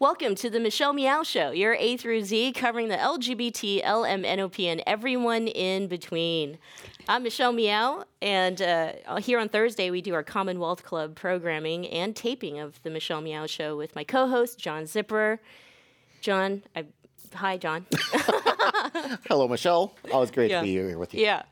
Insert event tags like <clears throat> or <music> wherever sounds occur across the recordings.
Welcome to the Michelle Meow Show, your A through Z covering the LGBT, LMNOP, and everyone in between. I'm Michelle Meow, and uh, here on Thursday we do our Commonwealth Club programming and taping of the Michelle Meow Show with my co-host John Zipperer. John, I, hi John. <laughs> Hello, Michelle. Always great Yeah. to be here with you. Yeah.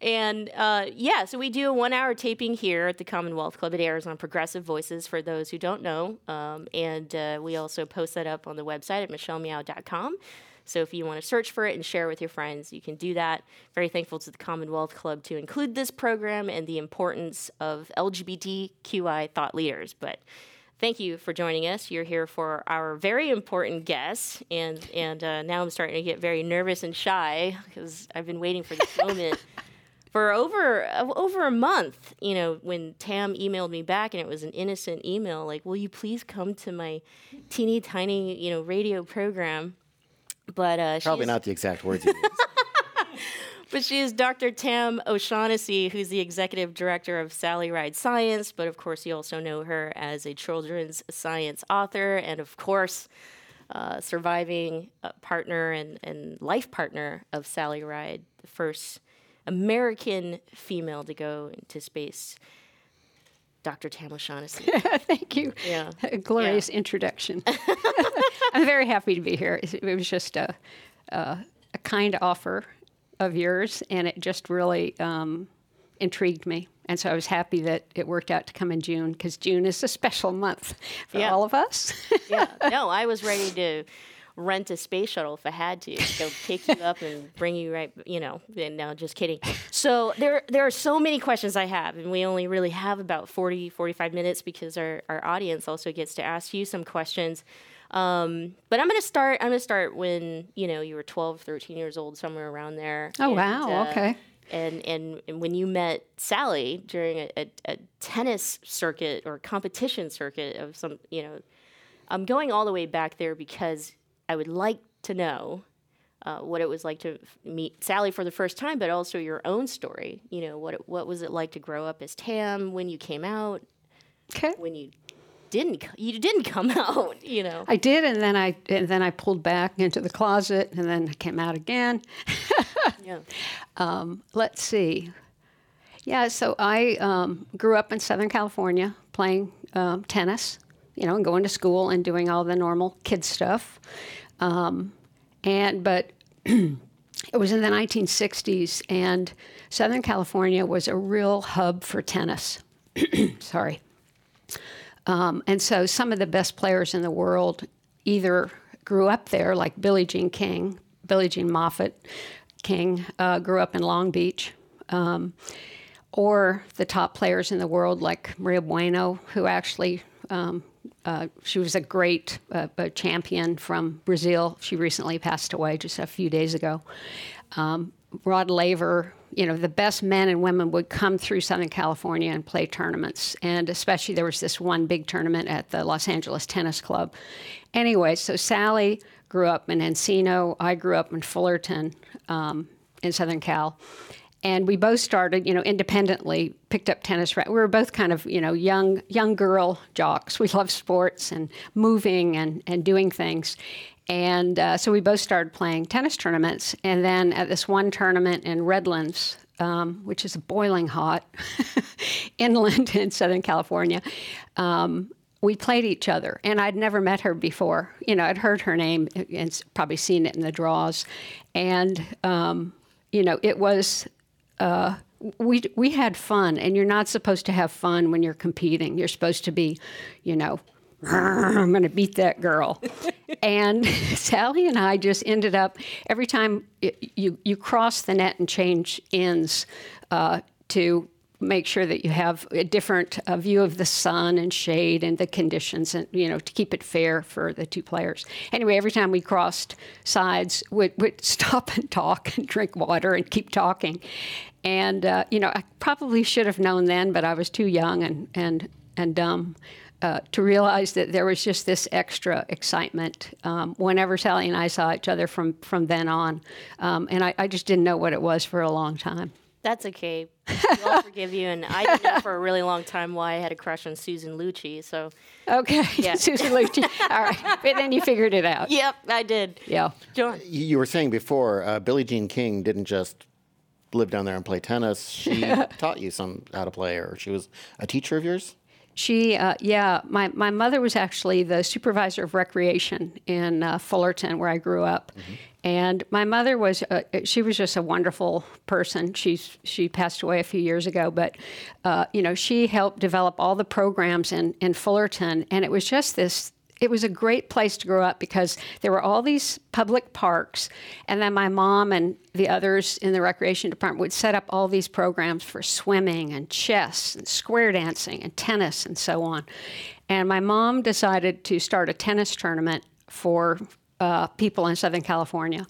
And uh, yeah, so we do a one hour taping here at the Commonwealth Club. It airs on Progressive Voices for those who don't know. Um, and uh, we also post that up on the website at michellemeow.com. So if you want to search for it and share with your friends, you can do that. Very thankful to the Commonwealth Club to include this program and the importance of LGBTQI thought leaders. But thank you for joining us. You're here for our very important guest, and and uh, now I'm starting to get very nervous and shy because I've been waiting for this <laughs> moment for over over a month. You know, when Tam emailed me back, and it was an innocent email like, "Will you please come to my teeny tiny you know radio program?" But uh, Probably not the exact words you used. <laughs> <laughs> but she is Dr. Tam O'Shaughnessy, who's the executive director of Sally Ride Science. But of course, you also know her as a children's science author, and of course, uh, surviving uh, partner and, and life partner of Sally Ride, the first American female to go into space. Dr. Tam O'Shaughnessy. <laughs> Thank you. Yeah. A glorious introduction. <laughs> I'm very happy to be here. It it was just a, a, a kind offer of yours, and it just really um, intrigued me. And so I was happy that it worked out to come in June because June is a special month for Yeah. all of us. yeah. <laughs> No, I was ready to rent a space shuttle if I had to. Go pick you up and bring you right, you know. And no, just kidding. So there there are so many questions I have and we only really have about 40 45 minutes because our our audience also gets to ask you some questions. Um, but I'm going to start I'm going to start when, you know, you were 12, 13 years old somewhere around there. Oh, And, wow. uh, Okay. and, and and when you met Sally during a, a, a tennis circuit or competition circuit of some, you know, I'm going all the way back there because I would like to know uh, what it was like to meet Sally for the first time, but also your own story. You know, what what was it like to grow up as Tam when you came out, okay. when you didn't you didn't come <laughs> out. You know, I did, and then I and then I pulled back into the closet, and then I came out again. <laughs> yeah, let's see. Yeah, so I um, grew up in Southern California playing um, tennis, you know, and going to school and doing all the normal kid stuff. Um, and but <clears throat> it was in the 1960s, and Southern California was a real hub for tennis. <clears throat> Sorry. Um, and so some of the best players in the world either grew up there, like Billie Jean King, Billie Jean Moffat King, uh, grew up in Long Beach, um, or the top players in the world, like Maria Bueno, who actually. Um, uh, she was a great uh, uh, champion from Brazil. She recently passed away just a few days ago. Um, Rod Laver, you know, the best men and women would come through Southern California and play tournaments. And especially there was this one big tournament at the Los Angeles Tennis Club. Anyway, so Sally grew up in Encino. I grew up in Fullerton um, in Southern Cal. And we both started, you know, independently, picked up tennis. We were both kind of, you know, young young girl jocks. <laughs> We loved sports and moving and, and doing things. And uh, so we both started playing tennis tournaments. And then at this one tournament in Redlands, um, which is boiling hot inland <laughs> in <laughs> Southern California, um, we played each other. And I'd never met her before. You know, I'd heard her name and probably seen it in the draws. And, um, you know, it was uh, we we had fun, and you're not supposed to have fun when you're competing. You're supposed to be, you know, I'm going to beat that girl. <laughs> and <laughs> Sally and I just ended up every time you you cross the net and change ends uh, to make sure that you have a different uh, view of the sun and shade and the conditions and you know to keep it fair for the two players. Anyway every time we crossed sides we'd, we'd <laughs> stop and talk and drink water and keep talking. And uh, you know i probably should have known then but i was too young and and and dumb uh, to realize that there was just this extra excitement um, whenever Sally and I saw each other from from then on, um, and I, I just didn't know what it was for a long time. That's okay. <laughs> I'll forgive you. And I didn't know for a really long time why I had a crush on Susan Lucci. So, Okay, <laughs> Yeah. Susan Lucci. All right, but then you figured it out. yep, I did. Yeah. John. You you were saying before, uh, Billie Jean King didn't just live down there and play tennis. She <laughs> taught you some how to play, or she was a teacher of yours. She, uh, yeah, my, my mother was actually the supervisor of recreation in uh, Fullerton, where I grew up. And my mother was, uh, she was just a wonderful person. She's, she passed away a few years ago, but, uh, you know, she helped develop all the programs in, in Fullerton. And it was just this, it was a great place to grow up because there were all these public parks. And then my mom and the others in the recreation department would set up all these programs for swimming and chess and square dancing and tennis and so on. And my mom decided to start a tennis tournament for uh, people in Southern California.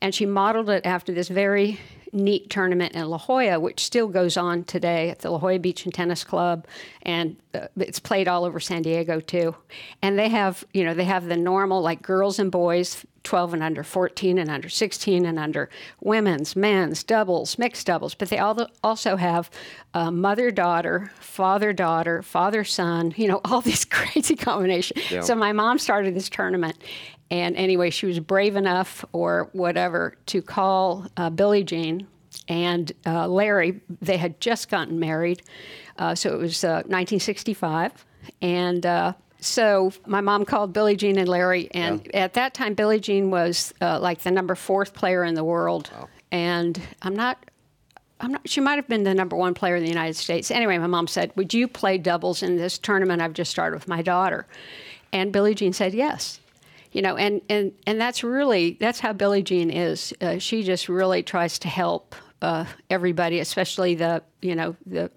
And she modeled it after this very neat tournament in La Jolla, which still goes on today at the La Jolla Beach and Tennis Club, and uh, it's played all over San Diego too. And they have, you know, they have the normal like girls and boys, 12 and under, 14 and under, 16 and under, women's, men's, doubles, mixed doubles, but they also have uh, mother daughter, father daughter, father son, you know, <laughs> all these <laughs> crazy combinations. So my mom started this tournament. And anyway, she was brave enough or whatever to call uh, Billie Jean and uh, Larry. They had just gotten married. Uh, so it was uh, 1965. And uh, so my mom called Billie Jean and Larry. And at that time, Billie Jean was uh, like the number fourth player in the world. And I'm not I'm not, she might have been the number one player in the United States. Anyway, my mom said, Would you play doubles in this tournament I've just started with my daughter? And Billie Jean said yes. You know, and, and, and that's really, that's how Billie Jean is. Uh, she just really tries to help uh, everybody, especially the, you know, the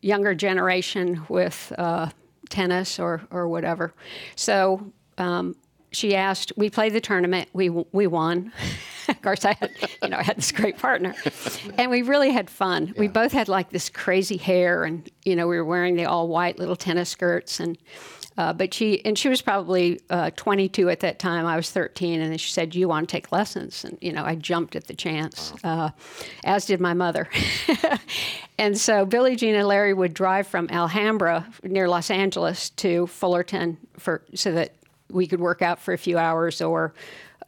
younger generation with uh, tennis or, or whatever. So um, she asked, we played the tournament, we, we won. <laughs> of course, I had, you know, I had this great partner, and we really had fun. We both had like this crazy hair, and you know, we were wearing the all white little tennis skirts, and uh, but she and she was probably uh, 22 at that time. I was 13, and then she said, "You want to take lessons?" And you know, I jumped at the chance, uh, as did my mother. <laughs> and so Billie Jean and Larry would drive from Alhambra near Los Angeles to Fullerton for so that we could work out for a few hours, or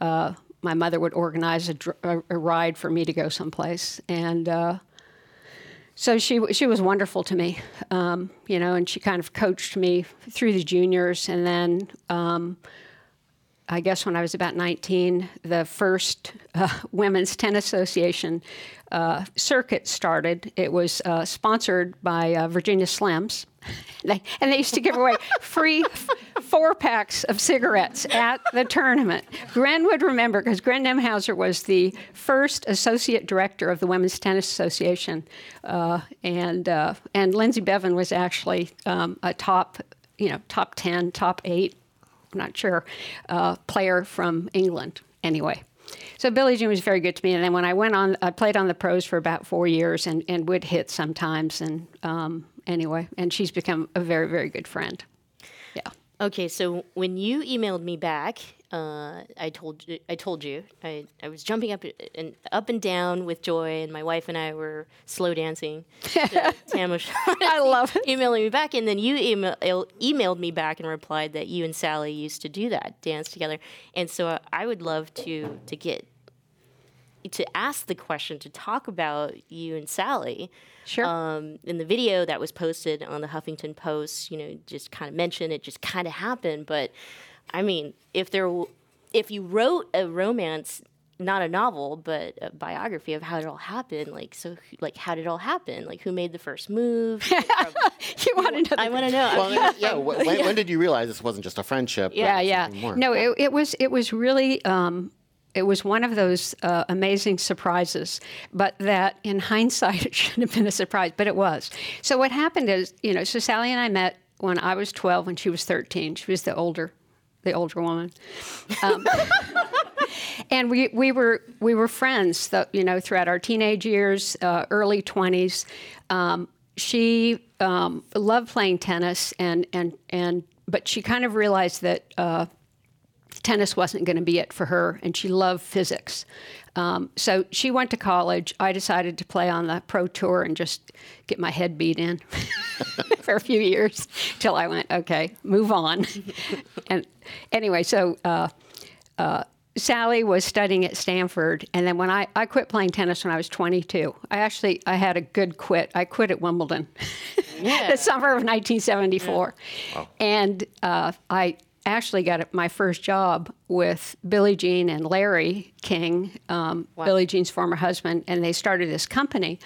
uh, my mother would organize a, dr- a, a ride for me to go someplace, and. So she she was wonderful to me, um, you know, and she kind of coached me through the juniors, and then um, I guess when I was about 19, the first uh, <laughs> Women's Tennis Association uh, circuit started. It was uh, sponsored by uh, Virginia Slims, <laughs> they, and they used to give away free four packs of cigarettes at the tournament. Gren would remember because Gren Nemhauser was the first associate director of the Women's Tennis Association, uh, and uh, and Lindsay Beaven was actually um, a top, you know, top ten, top eight I'm not sure, uh, player from England. Anyway, so Billie Jean was very good to me. And then when I went on, I played on the pros for about four years and, and would hit sometimes. And um, anyway, and she's become a very, very good friend. Yeah. Okay, so when you emailed me back, uh, I told you, I told you, I, I was jumping up and up and down with joy, and my wife and I were slow dancing. <laughs> Tamush <laughs> I love it. emailing me back, and then you email, emailed me back and replied that you and Sally used to do that, dance together, and so I would love to to get to ask the question to talk about you and Sally. Sure. Um, in the video that was posted on the Huffington Post, you know, just kind of mentioned it just kind of happened. But I mean, if there, w- if you wrote a romance, not a novel, but a biography of how it all happened, like so, like how did it all happen? Like who made the first move? <laughs> you want to know? I want to know. Well, I yeah. When, when <laughs> did you realize this wasn't just a friendship? yeah, yeah. more? No, it, it was it was really um, it was one of those uh, amazing surprises. But that, in hindsight, <laughs> it shouldn't have been a surprise, but it was. So what happened is, you know, so Sally and I met when I was twelve and she was thirteen. She was the older, the older woman. Um, <laughs> and we, we were we were friends, you know, throughout our teenage years, uh, early twenties. Um, she um, loved playing tennis, and and and but she kind of realized that uh, tennis wasn't going to be it for her, and she loved physics. Um, so she went to college. I decided to play on the pro tour and just get my head beat in <laughs> for a few years till I went, okay, move on. <laughs> and anyway, so uh, uh, Sally was studying at Stanford, and then when I, I quit playing tennis when I was 22, I actually I had a good quit. I quit at Wimbledon, <laughs> Yeah. the summer of 1974, and uh, I actually got my first job with Billie Jean and Larry King, um, Billie Jean's former husband, and they started this company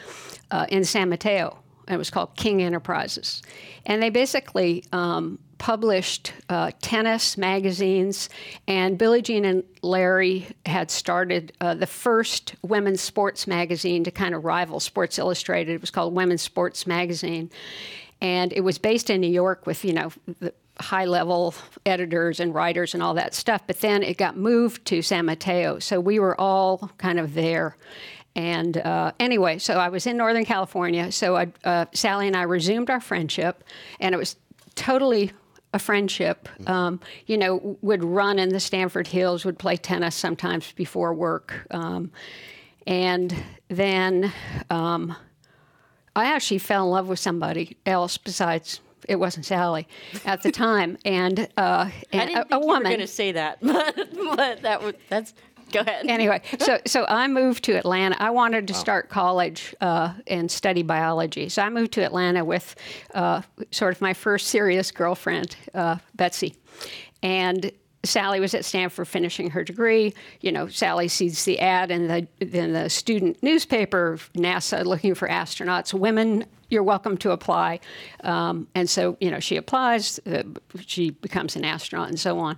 uh, in San Mateo. And it was called King Enterprises, and they basically um, published uh, tennis magazines. And Billie Jean and Larry had started uh, the first women's sports magazine to kind of rival Sports Illustrated. It was called Women's Sports Magazine, and it was based in New York with you know the high level editors and writers and all that stuff. But then it got moved to San Mateo, so we were all kind of there. And uh, anyway, so I was in Northern California. So I, uh, Sally and I resumed our friendship, and it was totally a friendship. Um, you know, would run in the Stanford Hills, would play tennis sometimes before work, um, and then um, I actually fell in love with somebody else besides it wasn't Sally at the time, and uh, and a, a woman. going to say that, <laughs> but, but that was that's. Go ahead. anyway, so <laughs> so I moved to Atlanta. I wanted to start college uh, and study biology, so I moved to Atlanta with uh, sort of my first serious girlfriend, uh, Betsy, and. Sally was at Stanford finishing her degree. You know, Sally sees the ad in the in the student newspaper, NASA looking for astronauts. Women, you're welcome to apply. Um, and so, you know, she applies. Uh, she becomes an astronaut, and so on.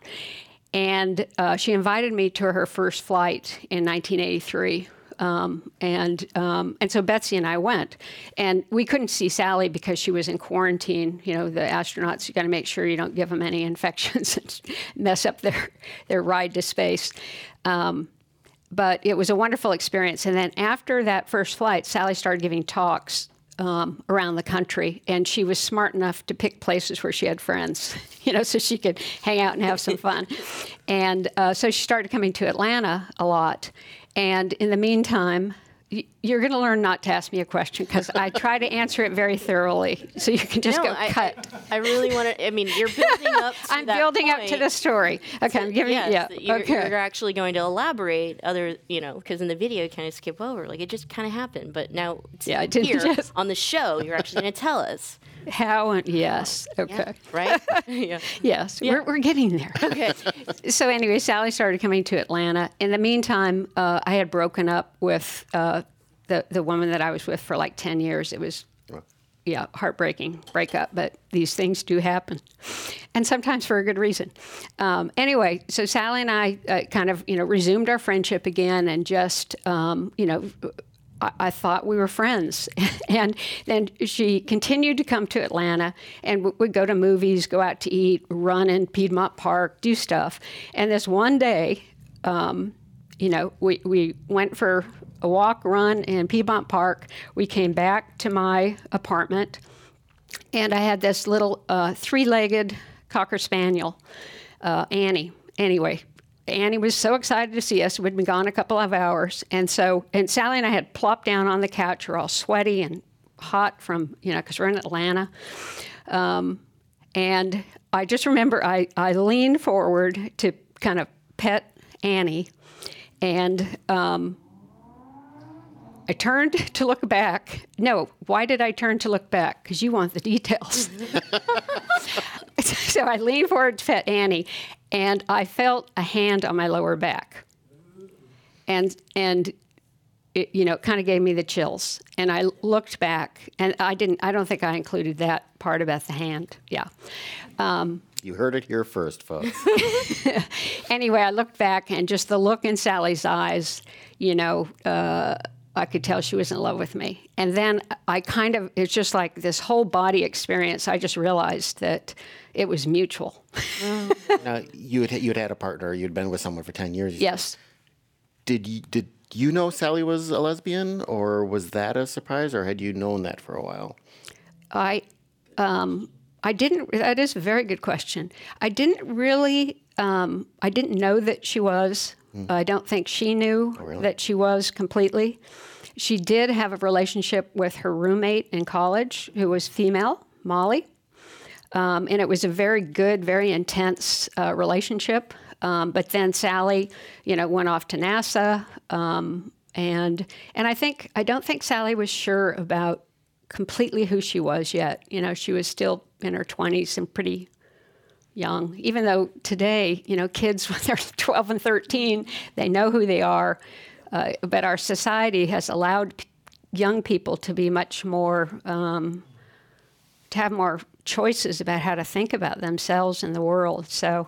And uh, she invited me to her first flight in 1983. Um, and um, and so Betsy and I went, and we couldn't see Sally because she was in quarantine. You know, the astronauts you got to make sure you don't give them any <laughs> infections and mess up their their ride to space. Um, but it was a wonderful experience. And then after that first flight, Sally started giving talks um, around the country, and she was smart enough to pick places where she had friends, <laughs> you know, so she could hang out and have some fun. <laughs> And uh, so she started coming to Atlanta a lot. And in the meantime, you're going to learn not to ask me a question because I try to answer it very thoroughly. So you can just no, go I, cut. I, I really want to. I mean, you're building up. To I'm building up to the story. Okay, I'm giving yes, yeah. you're, okay. you're actually going to elaborate other, you know, because in the video you kind of skip over, like it just kind of happened. But now, Yeah, I didn't here <laughs> just- on the show, you're actually going to tell us, How and yes. Okay. right? <laughs> yeah. Yes, we're, we're getting there. Okay. <laughs> so anyway, Sally started coming to Atlanta. In the meantime, uh, I had broken up with uh, the the woman that I was with for like ten years. It was yeah heartbreaking breakup, but these things do happen, and sometimes for a good reason. Um, anyway, so Sally and I uh, kind of you know resumed our friendship again, and just um, you know. I- I thought we were friends. <laughs> and then she continued to come to Atlanta and w- would go to movies, go out to eat, run in Piedmont Park, do stuff. And this one day, um, you know, we, we went for a walk, run in Piedmont Park. We came back to my apartment, and I had this little uh, three legged Cocker Spaniel, uh, Annie. Anyway, Annie was so excited to see us. We'd been gone a couple of hours. And so, and Sally and I had plopped down on the couch. We're all sweaty and hot from, you know, because we're in Atlanta. Um, and I just remember I, I leaned forward to kind of pet Annie. And um, I turned to look back. No, why did I turn to look back? Because you want the details. <laughs> so I leaned forward to pet Annie, and I felt a hand on my lower back. And and it, you know, it kind of gave me the chills. And I looked back, and I didn't. I don't think I included that part about the hand. Yeah. You heard it here first, folks. <laughs> <laughs> anyway, I looked back and just the look in Sally's eyes, you know, uh, I could tell she was in love with me. And then I kind of, it's just like this whole body experience. I just realized that it was mutual. <laughs> now, you had you had had a partner. You'd been with someone for ten years. Yes. Did you did you know Sally was a lesbian, or was that a surprise, or had you known that for a while? I, um, I didn't, that is a very good question. I didn't really um, I didn't know that she was. I don't think she knew that she was completely. She did have a relationship with her roommate in college, who was female, Molly. Um, and it was a very good, very intense uh, relationship. Um, but then Sally, you know, went off to NASA, um, and and I think I don't think Sally was sure about completely who she was yet. You know, she was still in her twenties and pretty young. Even though today, you know, kids <laughs> when they're twelve and thirteen, they know who they are. Uh, but our society has allowed p- young people to be much more um, to have more choices about how to think about themselves and the world. So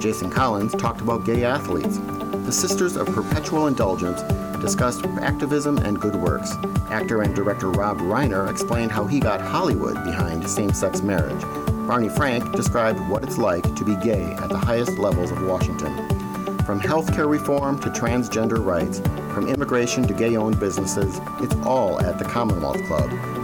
Jason Collins talked about gay athletes. The Sisters of Perpetual Indulgence discussed activism and good works. Actor and director Rob Reiner explained how he got Hollywood behind same sex marriage. Barney Frank described what it's like to be gay at the highest levels of Washington. From healthcare reform to transgender rights, from immigration to gay owned businesses, it's all at the Commonwealth Club.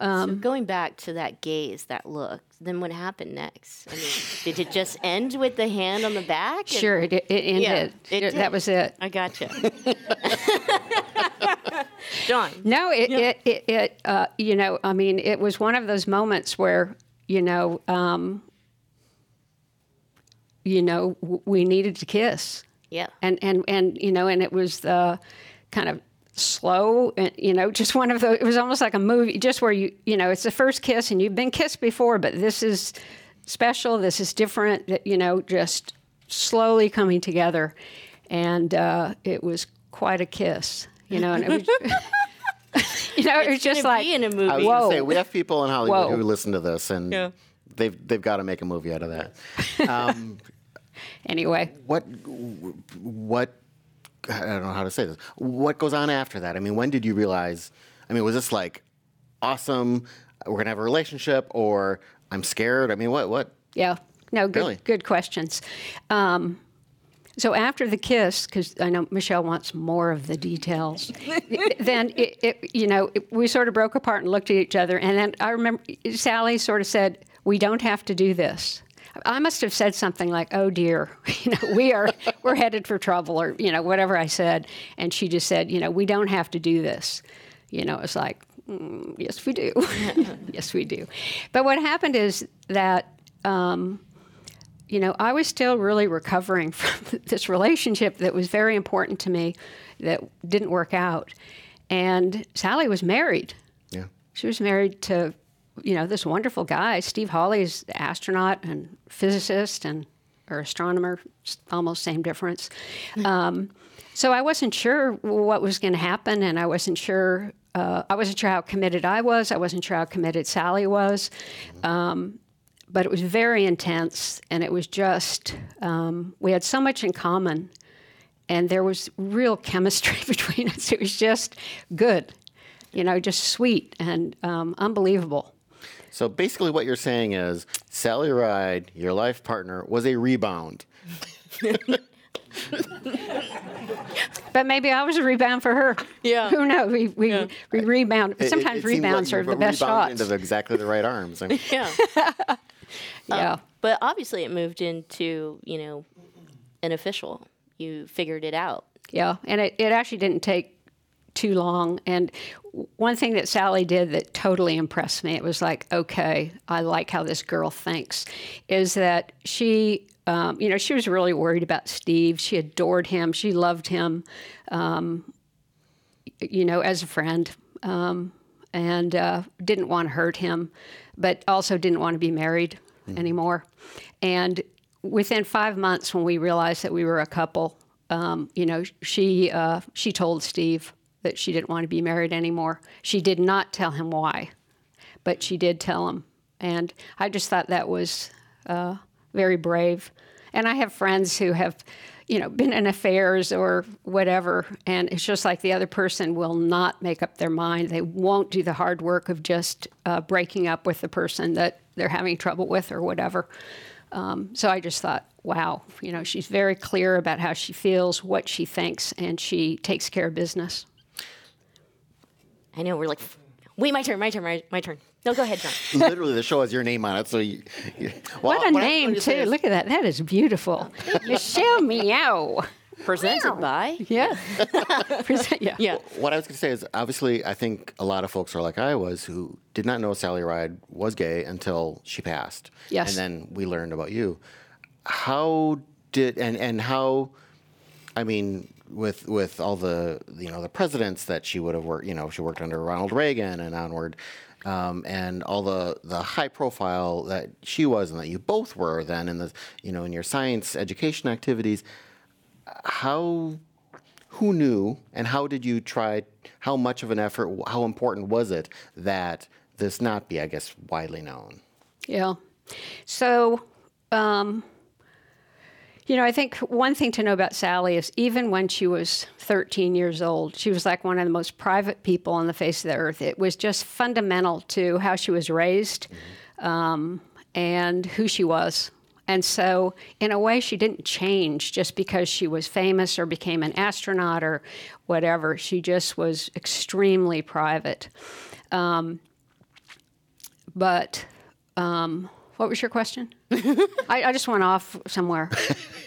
so going back to that gaze, that look, then what happened next? I mean, did it just end with the hand on the back? and- Sure, it, it ended. Yeah, it That was it. I gotcha. <laughs> John. No, it, it, it, it uh, you know, I mean, it was one of those moments where, you know, um, you know, w- we needed to kiss. Yeah. And, and, and, you know, and it was uh, kind of slow and, you know, just one of those, it was almost like a movie, just where you, you know, it's the first kiss and you've been kissed before, but this is special. This is different, you know, just slowly coming together. And uh, it was quite a kiss, you know, and it was, <laughs> you know, it was just like, in a movie. I was Whoa. going to say, we have people in Hollywood Whoa. who listen to this, and Yeah. they've, they've got to make a movie out of that. <laughs> Um, anyway. what what I don't know how to say this. What goes on after that? I mean, when did you realize? I mean, was this like awesome? We're gonna have a relationship, or I'm scared. I mean, what what? Yeah. No, good, Really? good questions. Um, so after the kiss, because I know Michelle wants more of the details, <laughs> then it, it, you know it, we sort of broke apart and looked at each other, and then I remember Sally sort of said, "We don't have to do this." I must have said something like, "Oh dear, <laughs> you know, we are <laughs> we're headed for trouble," or you know, whatever I said, and she just said, "You know, we don't have to do this." You know, it's like, mm, yes, we do. <laughs> yes, we do. But what happened is that. Um, you know, I was still really recovering from this relationship that was very important to me that didn't work out. And Sally was married. Yeah. She was married to, you know, this wonderful guy. Steve Hawley's astronaut and physicist and or astronomer, almost same difference. Um, so I wasn't sure what was going to happen, and I wasn't sure. Uh, I wasn't sure how committed I was. I wasn't sure how committed Sally was. Um, but it was very intense, and it was just um, we had so much in common, and there was real chemistry <laughs> between us. It was just good, you know, just sweet and um, unbelievable. So basically, what you're saying is Sally Ride, your life partner, was a rebound. But maybe I was a rebound for her. Yeah. Who knows? We we, we rebound. It- it- Sometimes it seemed like rebounds you are the best rebounded shots. into exactly the right arms. I mean, <laughs> Yeah. <laughs> yeah. Um, but obviously, it moved into you know an official. You figured it out. Yeah, and it, it actually didn't take too long. And one thing that Sally did that totally impressed me, it was like, okay, I like how this girl thinks, is that she, um, you know, she was really worried about Steve. She adored him. She loved him, um, you know, as a friend. Um, and uh, didn't want to hurt him, but also didn't want to be married anymore. And within five months, when we realized that we were a couple, um, you know, she uh, she told Steve that she didn't want to be married anymore. She did not tell him why, but she did tell him, and I just thought that was uh, very brave. And I have friends who have, you know, been in affairs or whatever, and it's just like the other person will not make up their mind. They won't do the hard work of just uh, breaking up with the person that they're having trouble with or whatever. Um, so I just thought, wow, you know, she's very clear about how she feels, what she thinks, and she takes care of business. I know we're like, wait, my turn, my turn, my, my turn. No, go ahead, John. <laughs> literally, the show has your name on it. So, you, you, well, What a what name, going to too. is- Look at that. That is beautiful. <laughs> Michelle Meow. Presented by. Yeah. <laughs> Present- yeah. Yeah. What I was going to say is, obviously, I think a lot of folks are like I was, who did not know Sally Ride was gay until she passed. Yes. And then we learned about you. How did and and how? I mean, with with all the you know the presidents that she would have worked, you know, she worked under Ronald Reagan and onward. Um, and all the, the high profile that she was and that you both were then in the you know in your science education activities how who knew and how did you try how much of an effort how important was it that this not be i guess widely known Yeah. So, um, you know, I think one thing to know about Sally is even when she was 13 years old, she was like one of the most private people on the face of the earth. It was just fundamental to how she was raised um, and who she was. And so, in a way, she didn't change just because she was famous or became an astronaut or whatever. She just was extremely private. Um, but um, what was your question? <laughs> I, I just went off somewhere.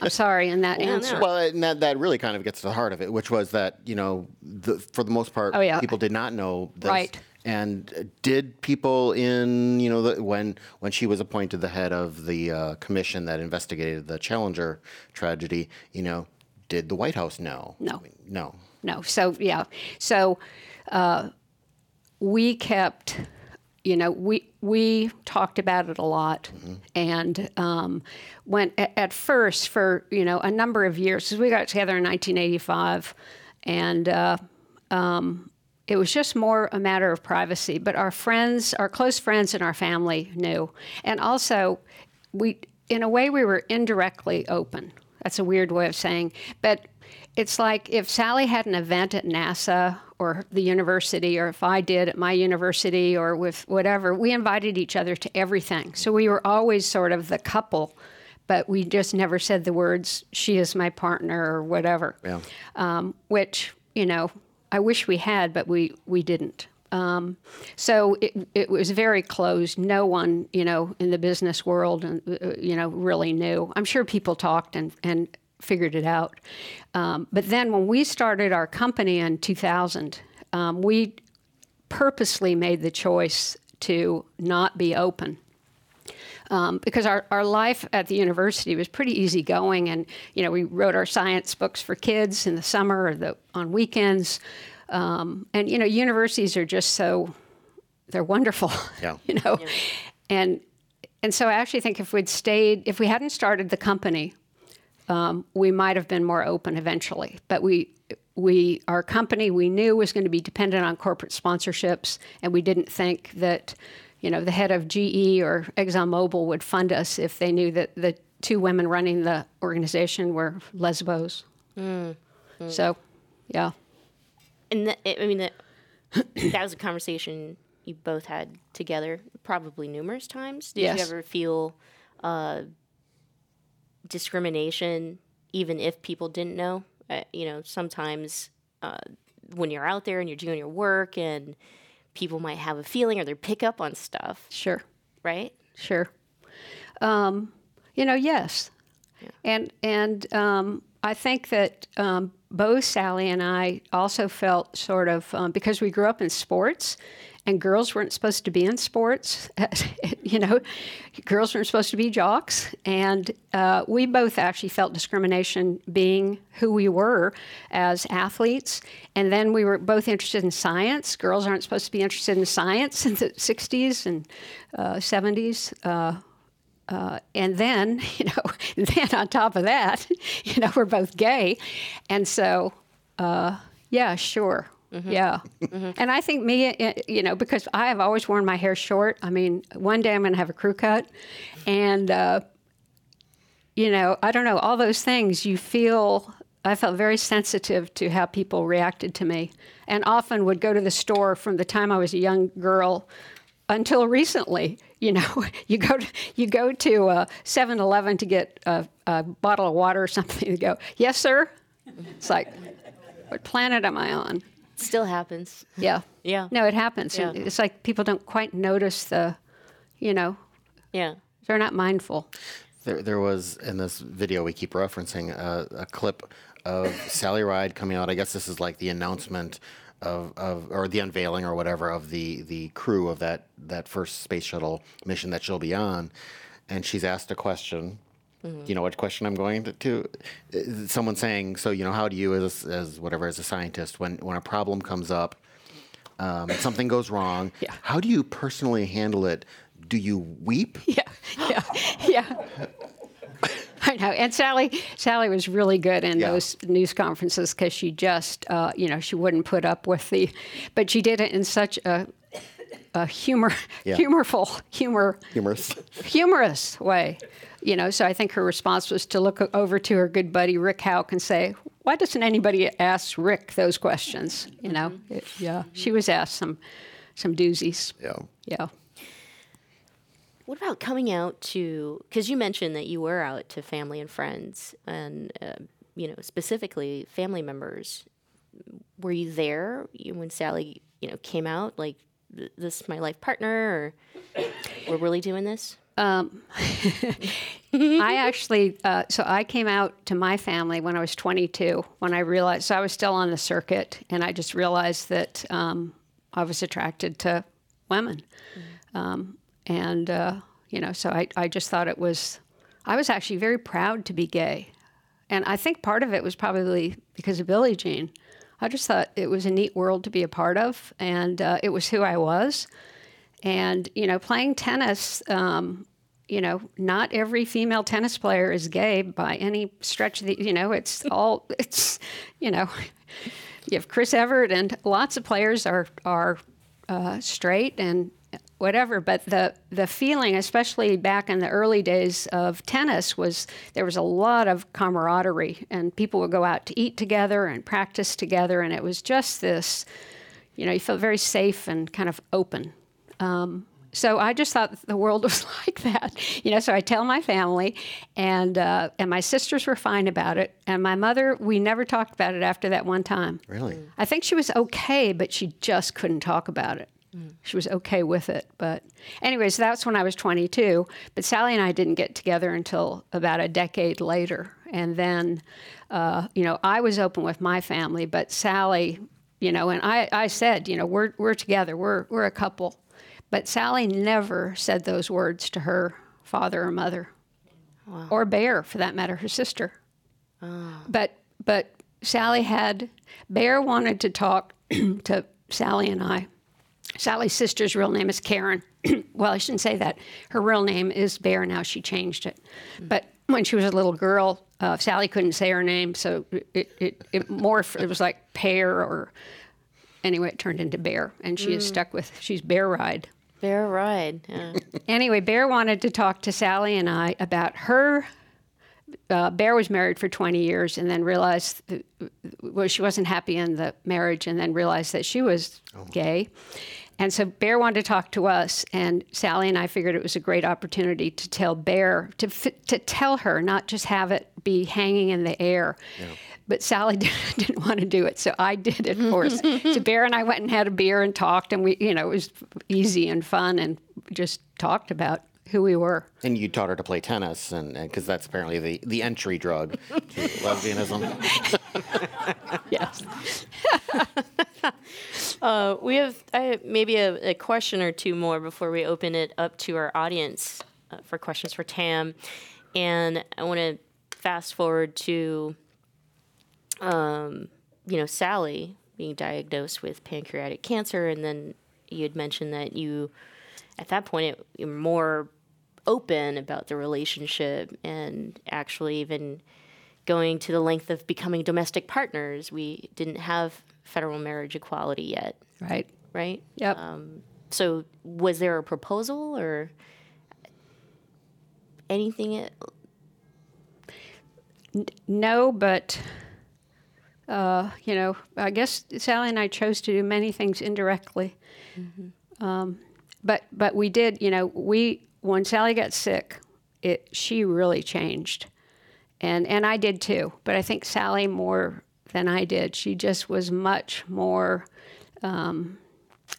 I'm sorry in that <laughs> answer. well and that, that really kind of gets to the heart of it which was that you know the, for the most part Oh, yeah. people did not know this Right. and did people in you know the, when when she was appointed the head of the uh, commission that investigated the challenger tragedy you know did the white house know No. I mean, no No. So yeah. So uh, we kept, you know, we we talked about it a lot, and um, when at, first for you know a number of years, we got together in 1985, and. Uh, um, it was just more a matter of privacy, but our friends, our close friends, and our family knew, and also we, in a way, we were indirectly open. That's a weird way of saying, but it's like if Sally had an event at NASA or the university, or if I did at my university or with whatever, we invited each other to everything. So we were always sort of the couple, but we just never said the words, she is my partner or whatever. Yeah. Um, which, you know, I wish we had, but we, we didn't. Um, so it, it was very closed. No one, you know, in the business world, and uh, you know, really knew. I'm sure people talked and and figured it out. Um, but then when we started our company in 2000, um, we purposely made the choice to not be open. Um, because our, our life at the university was pretty easygoing, and you know we wrote our science books for kids in the summer or the on weekends, um, and you know universities are just so they're wonderful, <laughs> Yeah. you know, and and so I actually think if we'd stayed, if we hadn't started the company, um, we might have been more open eventually. But we, we, our company, we knew was going to be dependent on corporate sponsorships, and we didn't think that, you know, the head of GE or ExxonMobil would fund us if they knew that the two women running the organization were lesbos. So, yeah. And the, I mean, the, <coughs> that was a conversation you both had together, probably numerous times. Did Yes. you ever feel uh, discrimination, even if people didn't know. Uh, you know, sometimes uh, when you're out there and you're doing your work and people might have a feeling or they pick up on stuff, Sure. right? Sure. Um, you know, yes. And and um, I think that um, both Sally and I also felt sort of um, because we grew up in sports, and girls weren't supposed to be in sports. <laughs> you know, girls weren't supposed to be jocks, and uh, we both actually felt discrimination being who we were as athletes. And then we were both interested in science. Girls aren't supposed to be interested in science in the '60s and uh, '70s. Uh, uh, and then, <laughs> you know, then on top of that, <laughs> you know, we're both gay, and so, uh, yeah, sure, yeah. And I think me, uh, you know, because I have always worn my hair short. I mean, one day I'm going to have a crew cut, and uh, you know, I don't know, all those things. You feel. I felt very sensitive to how people reacted to me, and often would go to the store from the time I was a young girl until recently. You know, <laughs> you go to you go to uh, 7-Eleven to get a, a bottle of water or something. You go, yes, sir. It's like, what planet am I on? Still happens. Yeah. Yeah. No, it happens. Yeah. It's like people don't quite notice the, you know, Yeah. they're not mindful. There, there was in this video we keep referencing uh, a clip of Sally Ride coming out. I guess this is like the announcement of, of or the unveiling or whatever of the the crew of that that first space shuttle mission that she'll be on, and she's asked a question. You know what question I'm going to, to? Uh, Someone saying, "So you know, how do you, as as whatever, as a scientist, when when a problem comes up, um, something goes wrong, <laughs> Yeah. how do you personally handle it? Do you weep? <laughs> Yeah, yeah, yeah. I know. And Sally, Sally was really good in Yeah. those news conferences because she just, uh, you know, she wouldn't put up with the, but she did it in such a, a humor, Yeah. humorful, humor, Humorous. humorous way. You know, so I think her response was to look over to her good buddy Rick Hauck and say, "Why doesn't anybody ask Rick those questions?" You know, It- yeah, she was asked some, some doozies. Yeah. Yeah. What about coming out to? Because you mentioned that you were out to family and friends, and uh, you know specifically family members. Were you there when Sally, you know, came out like this is my life partner, or we're really doing this? <laughs> I actually, uh, so I came out to my family when I was 22, when I realized, so I was still on the circuit, and I just realized that um, I was attracted to women. Um, and, uh, you know, so I, I just thought it was, I was actually very proud to be gay. And I think part of it was probably because of Billie Jean. I just thought it was a neat world to be a part of, and uh, it was who I was. And, you know, playing tennis, um, you know, not every female tennis player is gay by any stretch of the, you know, it's all, <laughs> it's, you know, you have Chris Evert and lots of players are, are uh, straight and whatever. But the, the feeling, especially back in the early days of tennis, was there was a lot of camaraderie and people would go out to eat together and practice together. And it was just this, you know, you felt very safe and kind of open. Um, so I just thought the world <laughs> was like that, you know. So I tell my family, and uh, and my sisters were fine about it, and my mother. We never talked about it after that one time. Really? I think she was okay, but she just couldn't talk about it. She was okay with it, but anyways, that's when I was 22. But Sally and I didn't get together until about a decade later, and then, uh, you know, I was open with my family, but Sally, you know, and I, I said, you know, we're we're together, we're we're a couple, but Sally never said those words to her father or mother, or Bear, for that matter, her sister. But but Sally had Bear wanted to talk <clears throat> to Sally and I. Sally's sister's real name is Karen. <clears throat> well, I shouldn't say that. Her real name is Bear. Now she changed it. But when she was a little girl, uh, Sally couldn't say her name, so it it, it morphed. It was like Pear or anyway, it turned into Bear, and she is stuck with she's Bear Ride. Bear ride. Yeah. Anyway, Bear wanted to talk to Sally and I about her. Uh, Bear was married for 20 years and then realized that, well, she wasn't happy in the marriage and then realized that she was gay. And so Bear wanted to talk to us, and Sally and I figured it was a great opportunity to tell Bear, to, to tell her, not just have it be hanging in the air. But Sally <laughs> didn't want to do it, so I did it for us. <laughs> so Bear and I went and had a beer and talked, and we, you know, it was easy and fun, and just talked about who we were. And you taught her to play tennis, and because that's apparently the, the entry drug to <laughs> lesbianism. Yes. Uh, we have I have maybe a, a question or two more before we open it up to our audience uh, for questions for Tam, and I want to fast forward to, um, you know, Sally being diagnosed with pancreatic cancer, and then you had mentioned that you, at that point, it, you're more open about the relationship and actually even going to the length of becoming domestic partners. We didn't have federal marriage equality yet, Right. right? Yep. So was there a proposal or anything? it- No, but uh, you know, I guess Sally and I chose to do many things indirectly. Um, but but we did, you know, we when Sally got sick, it she really changed, and and I did too. But I think Sally more than I did. She just was much more um,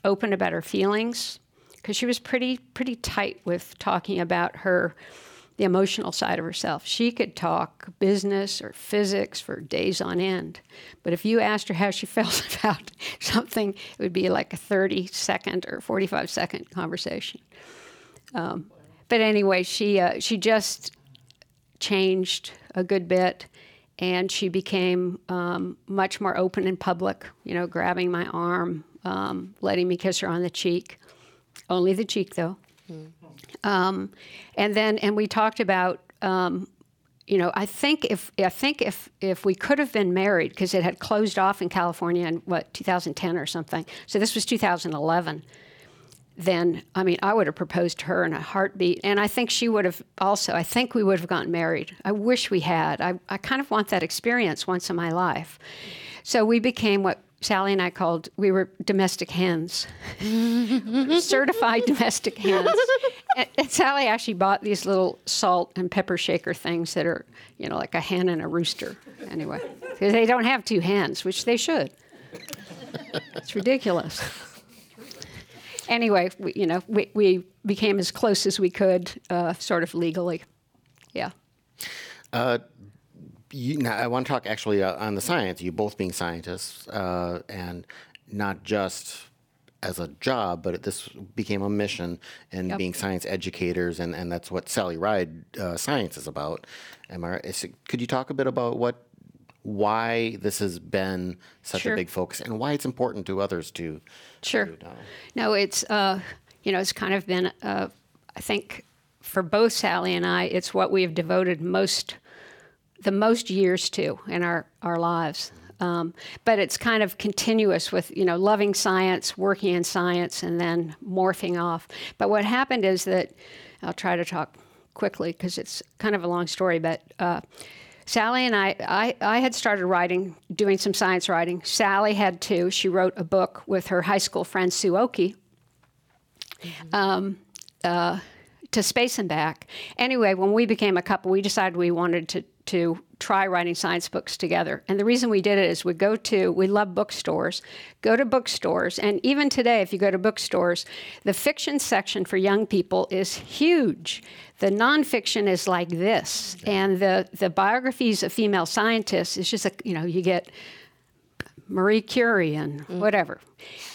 open about her feelings because she was pretty pretty tight with talking about her the emotional side of herself. She could talk business or physics for days on end. But if you asked her how she <laughs> felt about something, it would be like a 30 second or 45 second conversation. Um, but anyway, she, uh, she just changed a good bit and she became um, much more open in public, you know, grabbing my arm, um, letting me kiss her on the cheek. Only the cheek, though. Um, and then, and we talked about, um, you know, I think if I think if if we could have been married because it had closed off in California in what 2010 or something. So this was 2011. Then I mean, I would have proposed to her in a heartbeat, and I think she would have also. I think we would have gotten married. I wish we had. I I kind of want that experience once in my life. So we became what Sally and I called we were domestic hens, <laughs> certified domestic hens. And, and Sally actually bought these little salt and pepper shaker things that are, you know, like a hen and a rooster. Anyway, they don't have two hens, which they should. It's ridiculous. Anyway, we, you know, we, we became as close as we could, uh, sort of legally. Yeah. You, now, I want to talk actually uh, on the science. You both being scientists, uh, and not just as a job, but this became a mission and Yep. being science educators, and, and that's what Sally Ride uh, Science is about. Am I? Is could you talk a bit about what, why this has been such Sure. a big focus, and why it's important to others to? Sure. to? No, it's uh, you know it's kind of been uh, I think for both Sally and I, it's what we have devoted most the most years to in our our lives. Um, but it's kind of continuous with you know loving science, working in science, and then morphing off. But what happened is that I'll try to talk quickly because it's kind of a long story. But uh, Sally and I, I, I had started writing, doing some science writing. Sally had too. She wrote a book with her high school friend Sue Okie um, uh, to space and back. Anyway, when we became a couple, we decided we wanted to to try writing science books together. And the reason we did it is we go to we love bookstores, go to bookstores, and even today, if you go to bookstores, the fiction section for young people is huge. The nonfiction is like this, and the the biographies of female scientists is just a you know you get Marie Curie and whatever.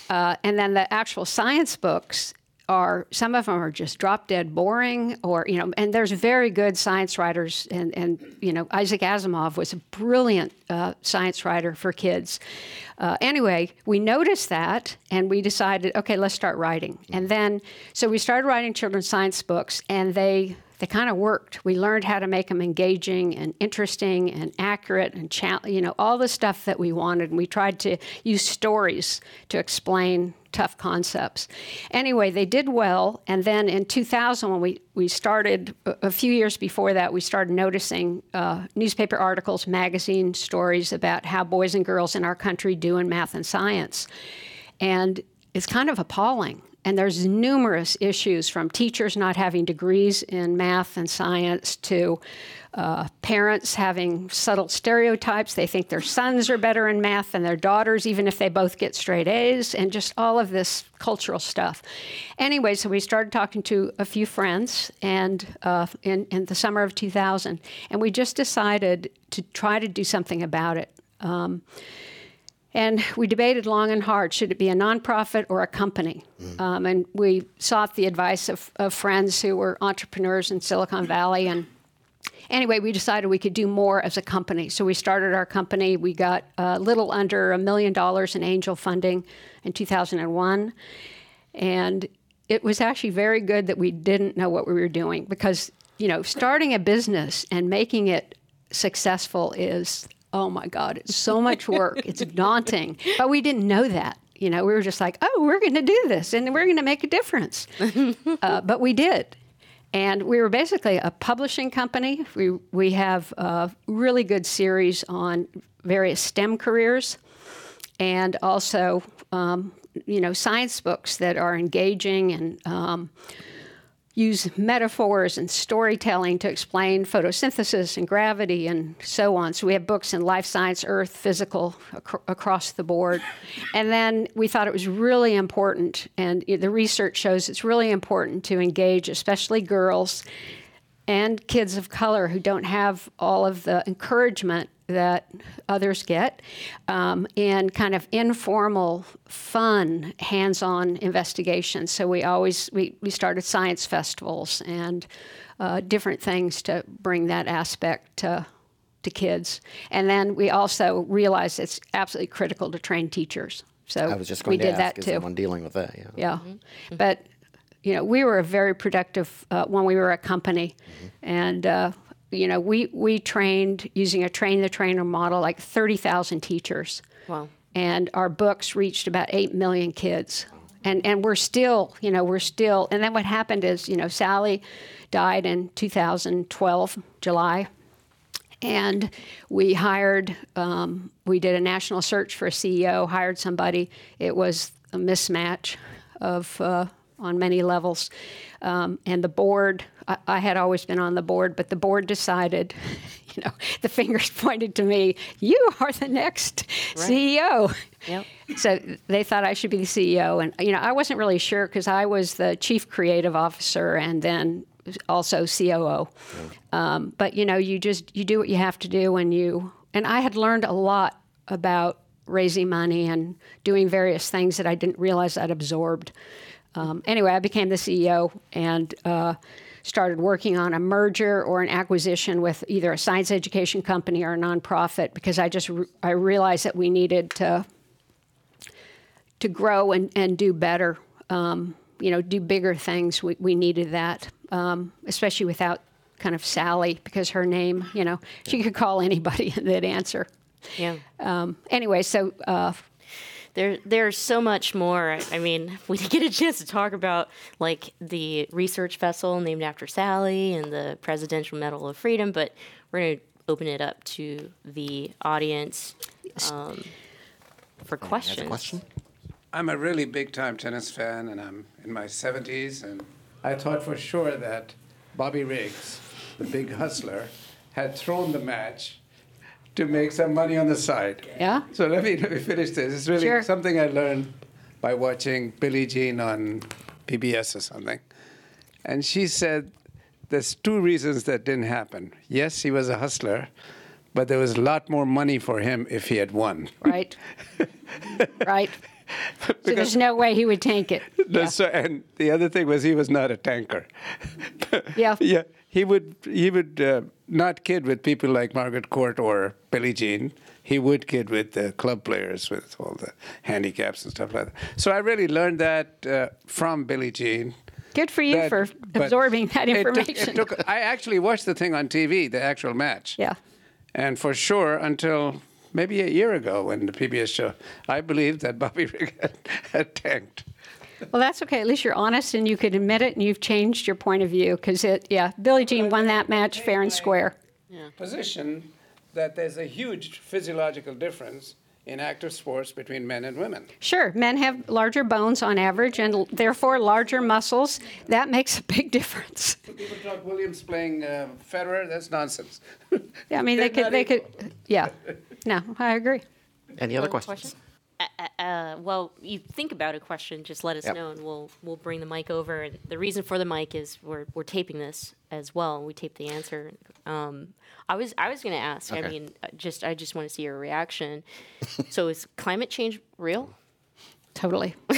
Uh, and then the actual science books are some of them are just drop dead boring or you know and there's very good science writers and and you know Isaac Asimov was a brilliant uh, science writer for kids. Uh, anyway we noticed that and we decided okay let's start writing. And then so we started writing children's science books and they they kind of worked. We learned how to make them engaging and interesting and accurate and cha- you know all the stuff that we wanted. And we tried to use stories to explain tough concepts. Anyway, they did well. And then in 2000, when we we started a, few years before that, we started noticing uh, newspaper articles, magazine stories about how boys and girls in our country do in math and science, and it's kind of appalling and there's numerous issues from teachers not having degrees in math and science to uh, parents having subtle stereotypes. They think their sons are better in math than their daughters, even if they both get straight A's, and just all of this cultural stuff. Anyway, so we started talking to a few friends, and uh, in, in the summer of 2000, and we just decided to try to do something about it. Um, and we debated long and hard should it be a nonprofit or a company? Mm. Um, and we sought the advice of, of, friends who were entrepreneurs in Silicon Valley. And anyway, we decided we could do more as a company. So we started our company. We got a little under a million dollars in angel funding in 2001. And it was actually very good that we didn't know what we were doing because, you know, starting a business and making it successful is oh my God, it's so much work. it's daunting. <laughs> But we didn't know that. You know, we were just like, oh, we're going to do this and we're going to make a difference. <laughs> uh, but we did. And we were basically a publishing company. We, we have a really good series on various STEM careers and also, um, you know, science books that are engaging and um, use metaphors and storytelling to explain photosynthesis and gravity and so on. So we have books in life science, earth, physical, ac- across the board. And then we thought it was really important, and the research shows it's really important to engage, especially girls and kids of color who don't have all of the encouragement that others get um, in kind of informal, fun, hands-on investigations. So we always we, we started science festivals and uh, different things to bring that aspect to to kids. And then we also realized it's absolutely critical to train teachers. So I was just going we to did ask, that is too. someone dealing with that? Yeah. Yeah, mm-hmm. but you know, we were a very productive uh, when we were a company, mm-hmm. and uh, you know, we we trained using a train the trainer model like thirty thousand teachers. Wow. And our books reached about eight million kids. And and we're still, you know, we're still. And then what happened is, you know, Sally died in 2012 July, and we hired. Um, we did a national search for a CEO. Hired somebody. It was a mismatch of. Uh, on many levels. Um, and the board, I, I, had always been on the board, but the board decided, <laughs> you know, the fingers <laughs> pointed to me, you are the next right. CEO. Yep. So they thought I should be the CEO. And, you know, I wasn't really sure because I was the chief creative officer and then also COO. Um, but, you know, you just, you do what you have to do when you, and I had learned a lot about raising money and doing various things that I didn't realize I'd absorbed. Um, anyway, I became the CEO and uh, started working on a merger or an acquisition with either a science education company or a nonprofit because I just re- I realized that we needed to to grow and, and do better. Um, you know, do bigger things. We, we needed that, um, especially without kind of Sally because her name, you know, <laughs> she could call anybody <laughs> and they'd answer. Yeah. Um, anyway, so uh, there there's so much more. I mean, <laughs> we didn't get a chance to talk about like the research vessel named after Sally and the Presidential Medal of Freedom, but we're going to open it up to the audience um, for questions. question? I'm a really big time tennis fan, and I'm in my 70s, and I thought for sure that Bobby Riggs, the big hustler, had thrown the match to make some money on the side. Yeah. So let me let me finish this. It's really sure. something I learned by watching Billie Jean on PBS or something, and she said there's two reasons that didn't happen. Yes, he was a hustler, but there was a lot more money for him if he had won. Right. <laughs> right. So there's no way he would tank it. <laughs> Yeah. So, and the other thing was he was not a tanker. <laughs> yeah. Yeah. He would he would uh, not kid with people like Margaret Court or Billie Jean. He would kid with the club players with all the handicaps and stuff like that. So I really learned that uh, from Billie Jean. Good for you that, for absorbing that information. It took, it took, I actually watched the thing on TV, the actual match. Yeah. And for sure, until maybe a year ago when the PBS show, I believed that Bobby <laughs> Rigg had, had tanked. Well, that's okay. At least you're honest and you could admit it, and you've changed your point of view because it, yeah, Billie Jean won that match fair and square. Position that there's a huge physiological difference in active sports between men and women. Sure, men have larger bones on average and l- therefore larger muscles. That makes a big difference. People talk Williams playing uh, Federer. That's nonsense. Yeah, I mean, they could, they not could, yeah. No, I agree. Any other Other questions? Uh, well, you think about a question, just let us Yep. know, and we'll we'll bring the mic over. And the reason for the mic is we're we're taping this as well. and We tape the answer. Um, I was I was going to ask. I mean, uh, just I just want to see your reaction. so, is climate change real? Totally. <laughs> oh,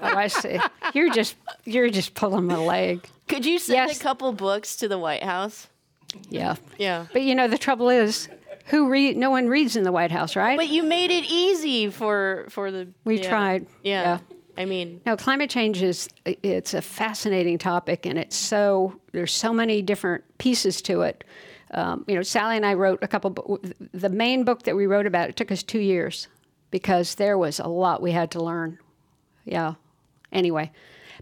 I see. You're just, you're just pulling my leg. Could you send Yes. a couple books to the White House? Yeah. Yeah. But you know, the trouble is, who read? No one reads in the White House, right? But you made it easy for for the. We yeah. tried. Yeah. Yeah. I mean, No, climate change is it's a fascinating topic, and it's so there's so many different pieces to it. Um, you know, Sally and I wrote a couple. The main book that we wrote about it took us two years because there was a lot we had to learn. Yeah. Anyway,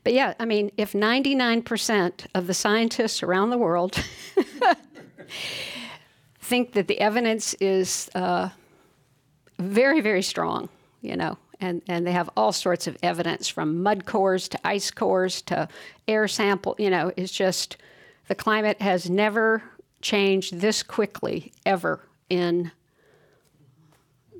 but yeah, I mean, if 99% of the scientists around the world <laughs> think that the evidence is uh, very, very strong, you know, and, and they have all sorts of evidence from mud cores to ice cores to air sample, you know, it's just the climate has never changed this quickly ever in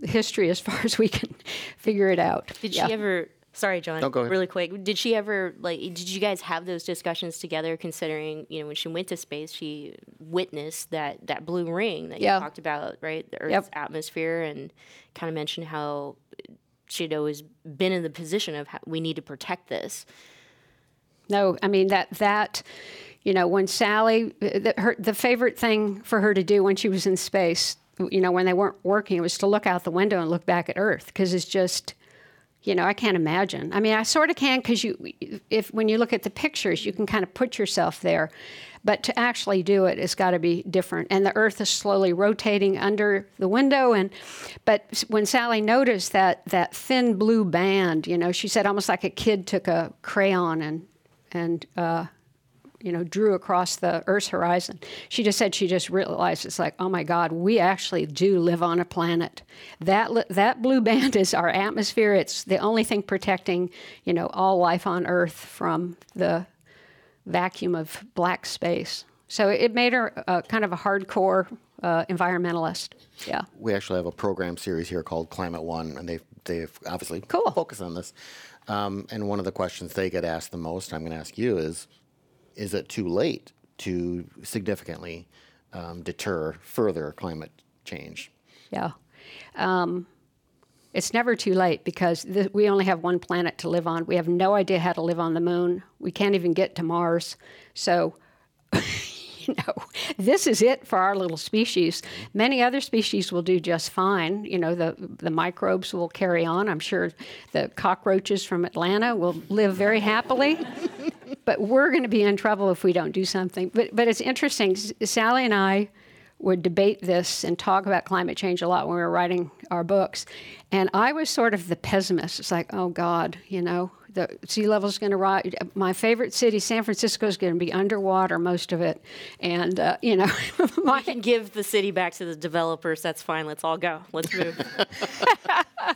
history as far <laughs> as we can figure it out. did Yeah. she ever? Sorry, John. No, go ahead. Really quick. Did she ever like? Did you guys have those discussions together? Considering you know when she went to space, she witnessed that that blue ring that Yeah. you talked about, right? The Earth's Yep. atmosphere, and kind of mentioned how she'd always been in the position of how we need to protect this. No, I mean that that you know when Sally the, her the favorite thing for her to do when she was in space, you know when they weren't working, it was to look out the window and look back at Earth because it's just you know I can't imagine. I mean I sort of can because you if when you look at the pictures you can kind of put yourself there. But to actually do it, it's got to be different. And the Earth is slowly rotating under the window. And but when Sally noticed that that thin blue band, you know, she said almost like a kid took a crayon and and uh, you know drew across the Earth's horizon. She just said she just realized it's like, oh my God, we actually do live on a planet. That that blue <laughs> band is our atmosphere. It's the only thing protecting you know all life on Earth from the vacuum of black space. So it made her uh, kind of a hardcore uh, environmentalist. Yeah. we actually have a program series here called Climate One, and they've they've obviously Cool. focus on this. Um, and one of the questions they get asked the most, I'm going to ask you, is: Is it too late to significantly um, deter further climate change? Yeah. Um, it's never too late because th- we only have one planet to live on. We have no idea how to live on the moon. We can't even get to Mars. So, <laughs> <laughs> know, this is it for our little species. Many other species will do just fine. You know, the, the microbes will carry on. I'm sure the cockroaches from Atlanta will live very happily. <laughs> but we're going to be in trouble if we don't do something. But, but it's interesting. Sally and I would debate this and talk about climate change a lot when we were writing our books. And I was sort of the pessimist. It's like, oh God, you know, the sea level is going to rise. My favorite city, San Francisco, is going to be underwater most of it. And, uh, you know, <laughs> my, We can give the city back to the developers. That's fine. Let's all go. Let's move. <laughs>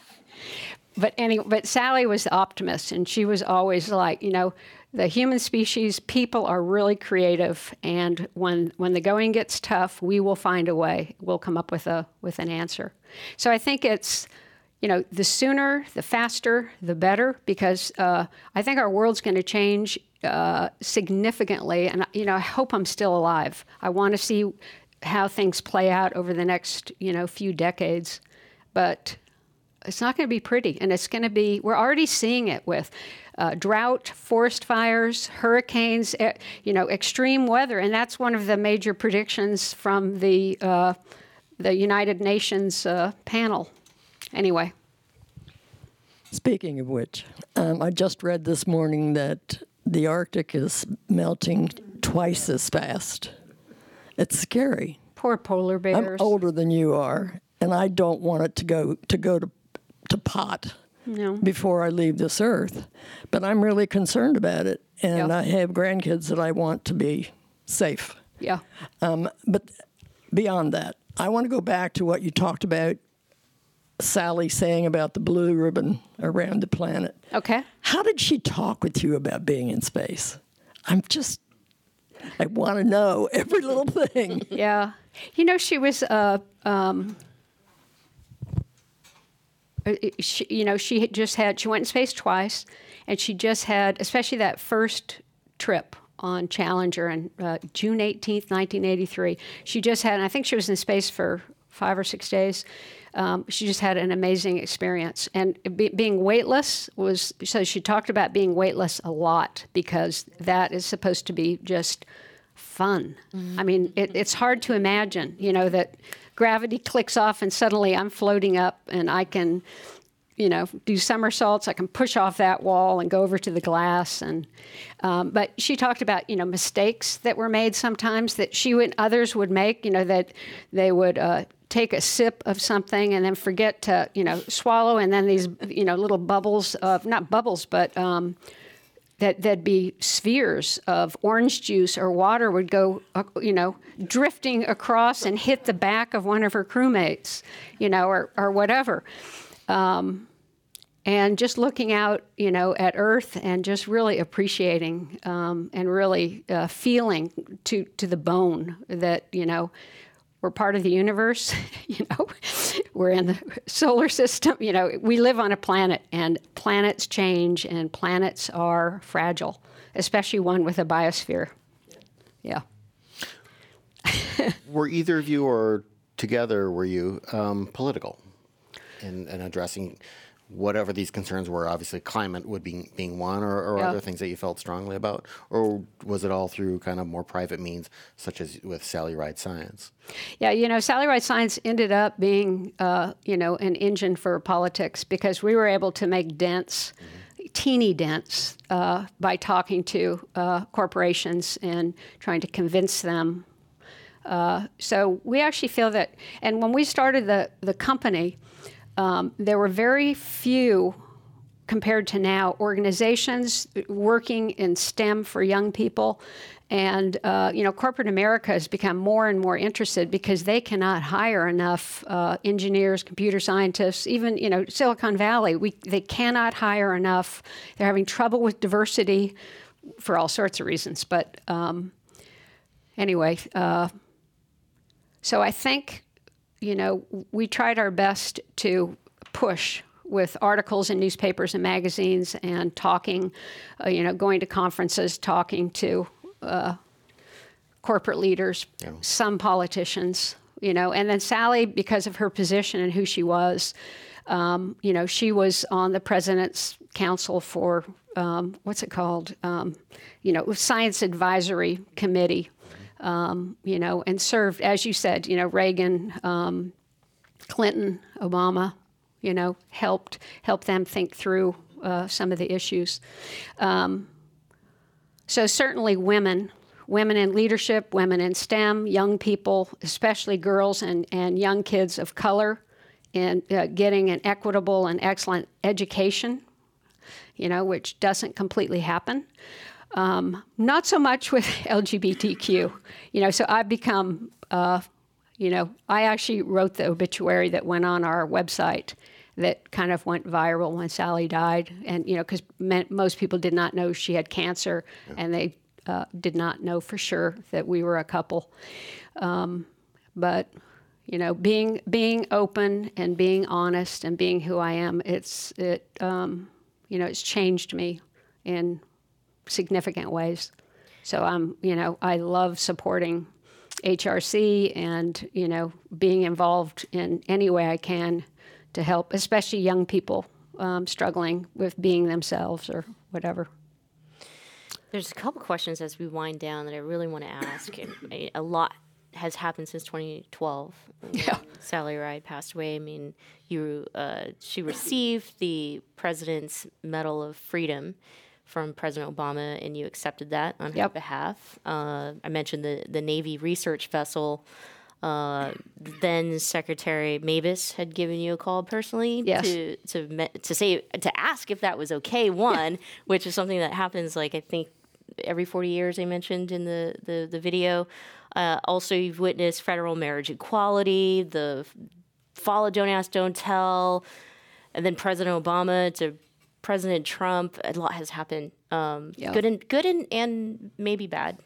<laughs> but anyway, but Sally was the optimist, and she was always like, you know, the human species, people are really creative, and when when the going gets tough, we will find a way. We'll come up with a with an answer. So I think it's, you know, the sooner, the faster, the better, because uh, I think our world's going to change uh, significantly, and you know, I hope I'm still alive. I want to see how things play out over the next, you know, few decades, but it's not going to be pretty and it's going to be we're already seeing it with uh, drought forest fires hurricanes you know extreme weather and that's one of the major predictions from the uh, the united nations uh, panel anyway Speaking of which, um, I just read this morning that the Arctic is melting twice as fast. It's scary. poor polar bears. I'm bears older than you are, and I don't want it to go to go to to pot No. before I leave this earth. But I'm really concerned about it, and Yeah. I have grandkids that I want to be safe. yeah Um, but beyond that, I want to go back to what you talked about Sally saying about the blue ribbon around the planet. Okay. How did she talk with you about being in space? I'm just, I want to know every little thing. <laughs> Yeah. You know, she was, uh, um, uh, she, you know, she just had, she went in space twice, and she just had, especially that first trip on Challenger on uh, June 18th, 1983. She just had, and I think she was in space for five or six days. Um, she just had an amazing experience. And be, being weightless was, so she talked about being weightless a lot because that is supposed to be just fun. I mean, it, it's hard to imagine, you know, that gravity clicks off and suddenly I'm floating up and I can, you know, do somersaults. I can push off that wall and go over to the glass. And um, but she talked about, you know, mistakes that were made sometimes that she and others would make. You know, that they would. Uh, take a sip of something and then forget to, you know, swallow, and then these, you know, little bubbles of not bubbles, but um, that there'd be spheres of orange juice or water would go, uh, you know, drifting across and hit the back of one of her crewmates, you know, or, or whatever. Um, and just looking out, you know, at Earth and just really appreciating um, and really uh, feeling to to the bone that you know we're part of the universe. <laughs> you know, <laughs> we're in the solar system. You know, we live on a planet, and planets change, and planets are fragile, especially one with a biosphere. Yeah. <laughs> were either of you or together were you um, political in, in addressing whatever these concerns were? Obviously, climate would be being one, or, or Yeah. other things that you felt strongly about, or was it all through kind of more private means, such as with Sally Ride Science? Yeah, you know, Sally Ride Science ended up being, uh, you know, an engine for politics because we were able to make dents, teeny dents, uh, by talking to uh, corporations and trying to convince them. Uh, so we actually feel that, and when we started the the company, um, there were very few compared to now organizations working in STEM for young people. And uh, you know, corporate America has become more and more interested because they cannot hire enough uh, engineers, computer scientists, even you know Silicon Valley. We they cannot hire enough. They're having trouble with diversity for all sorts of reasons. But um, anyway, uh, so I think you know, we tried our best to push with articles in newspapers and magazines and talking, uh, you know, going to conferences, talking to uh, corporate leaders, some politicians, you know, and then Sally, because of her position and who she was, um, you know, she was on the president's council for um, what's it called? Um, you know, Science Advisory Committee um, you know, and served, as you said, you know, Reagan, um, Clinton, Obama, you know, helped help them think through uh, some of the issues. Um, so certainly women, women in leadership, women in STEM, young people, especially girls and, and young kids of color, and uh, getting an equitable and excellent education, you know, which doesn't completely happen. Um, not so much with <laughs> LGBTQ, you know. So I've become, uh, you know, I actually wrote the obituary that went on our website that kind of went viral when Sally died, and you know, because most people did not know she had cancer, and they uh, did not know for sure that we were a couple. Um, but you know, being being open and being honest and being who I am, it's it, um, you know, it's changed me in significant ways. So I'm, you know, I love supporting HRC and, you know, being involved in any way I can to help, especially young people um, struggling with being themselves or whatever. There's a couple questions as we wind down that I really want to ask. And a- a lot has happened since 2012. Yeah. Sally Ride passed away. I mean, you uh, she received the President's Medal of Freedom from President Obama, and you accepted that on her behalf. Uh, I mentioned the the Navy research vessel. Uh, then Secretary Mabus had given you a call personally Yes. to to me- to say to ask if that was okay. One, <laughs> which is something that happens like I think every 40 years I mentioned in the the, the video. Uh, also, you've witnessed federal marriage equality, the follow Don't Ask, Don't Tell, and then President Obama to President Trump. A lot has happened. Um, Yeah. Good and good and, and maybe bad.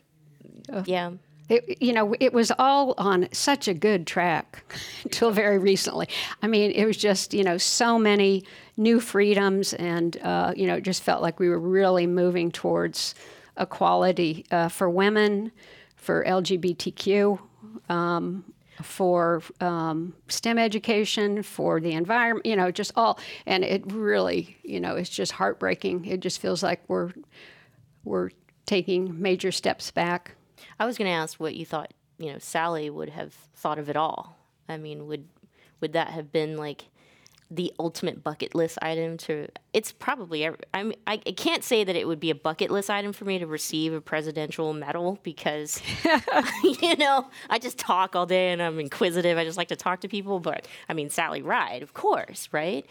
Yeah. It, you know, it was all on such a good track <laughs> until very recently. I mean, it was just, you know, so many new freedoms, and, uh, you know, it just felt like we were really moving towards equality uh, for women, for LGBTQ, um, for um, STEM education, for the environment, you know, just all. And it really, you know, it's just heartbreaking. It just feels like we're, we're taking major steps back. I was going to ask what you thought, you know, Sally would have thought of it all. I mean, would would that have been like the ultimate bucket list item to it's probably I I, can't say that it would be a bucket list item for me to receive a presidential medal because <laughs> <laughs> you know I just talk all day and I'm inquisitive. I just like to talk to people but I mean Sally Ride of course right?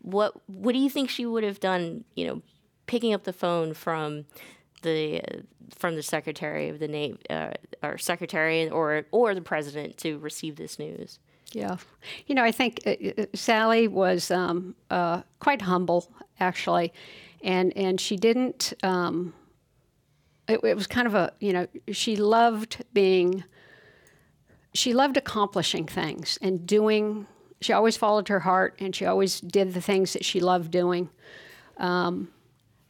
What what do you think she would have done you know picking up the phone from the from the secretary of the navy uh, or secretary or or the president to receive this news Yeah. You know, I think uh, uh, Sally was um, uh, quite humble, actually, and and she didn't. Um, it, it was kind of a you know she loved being. She loved accomplishing things and doing. She always followed her heart, and she always did the things that she loved doing. Um,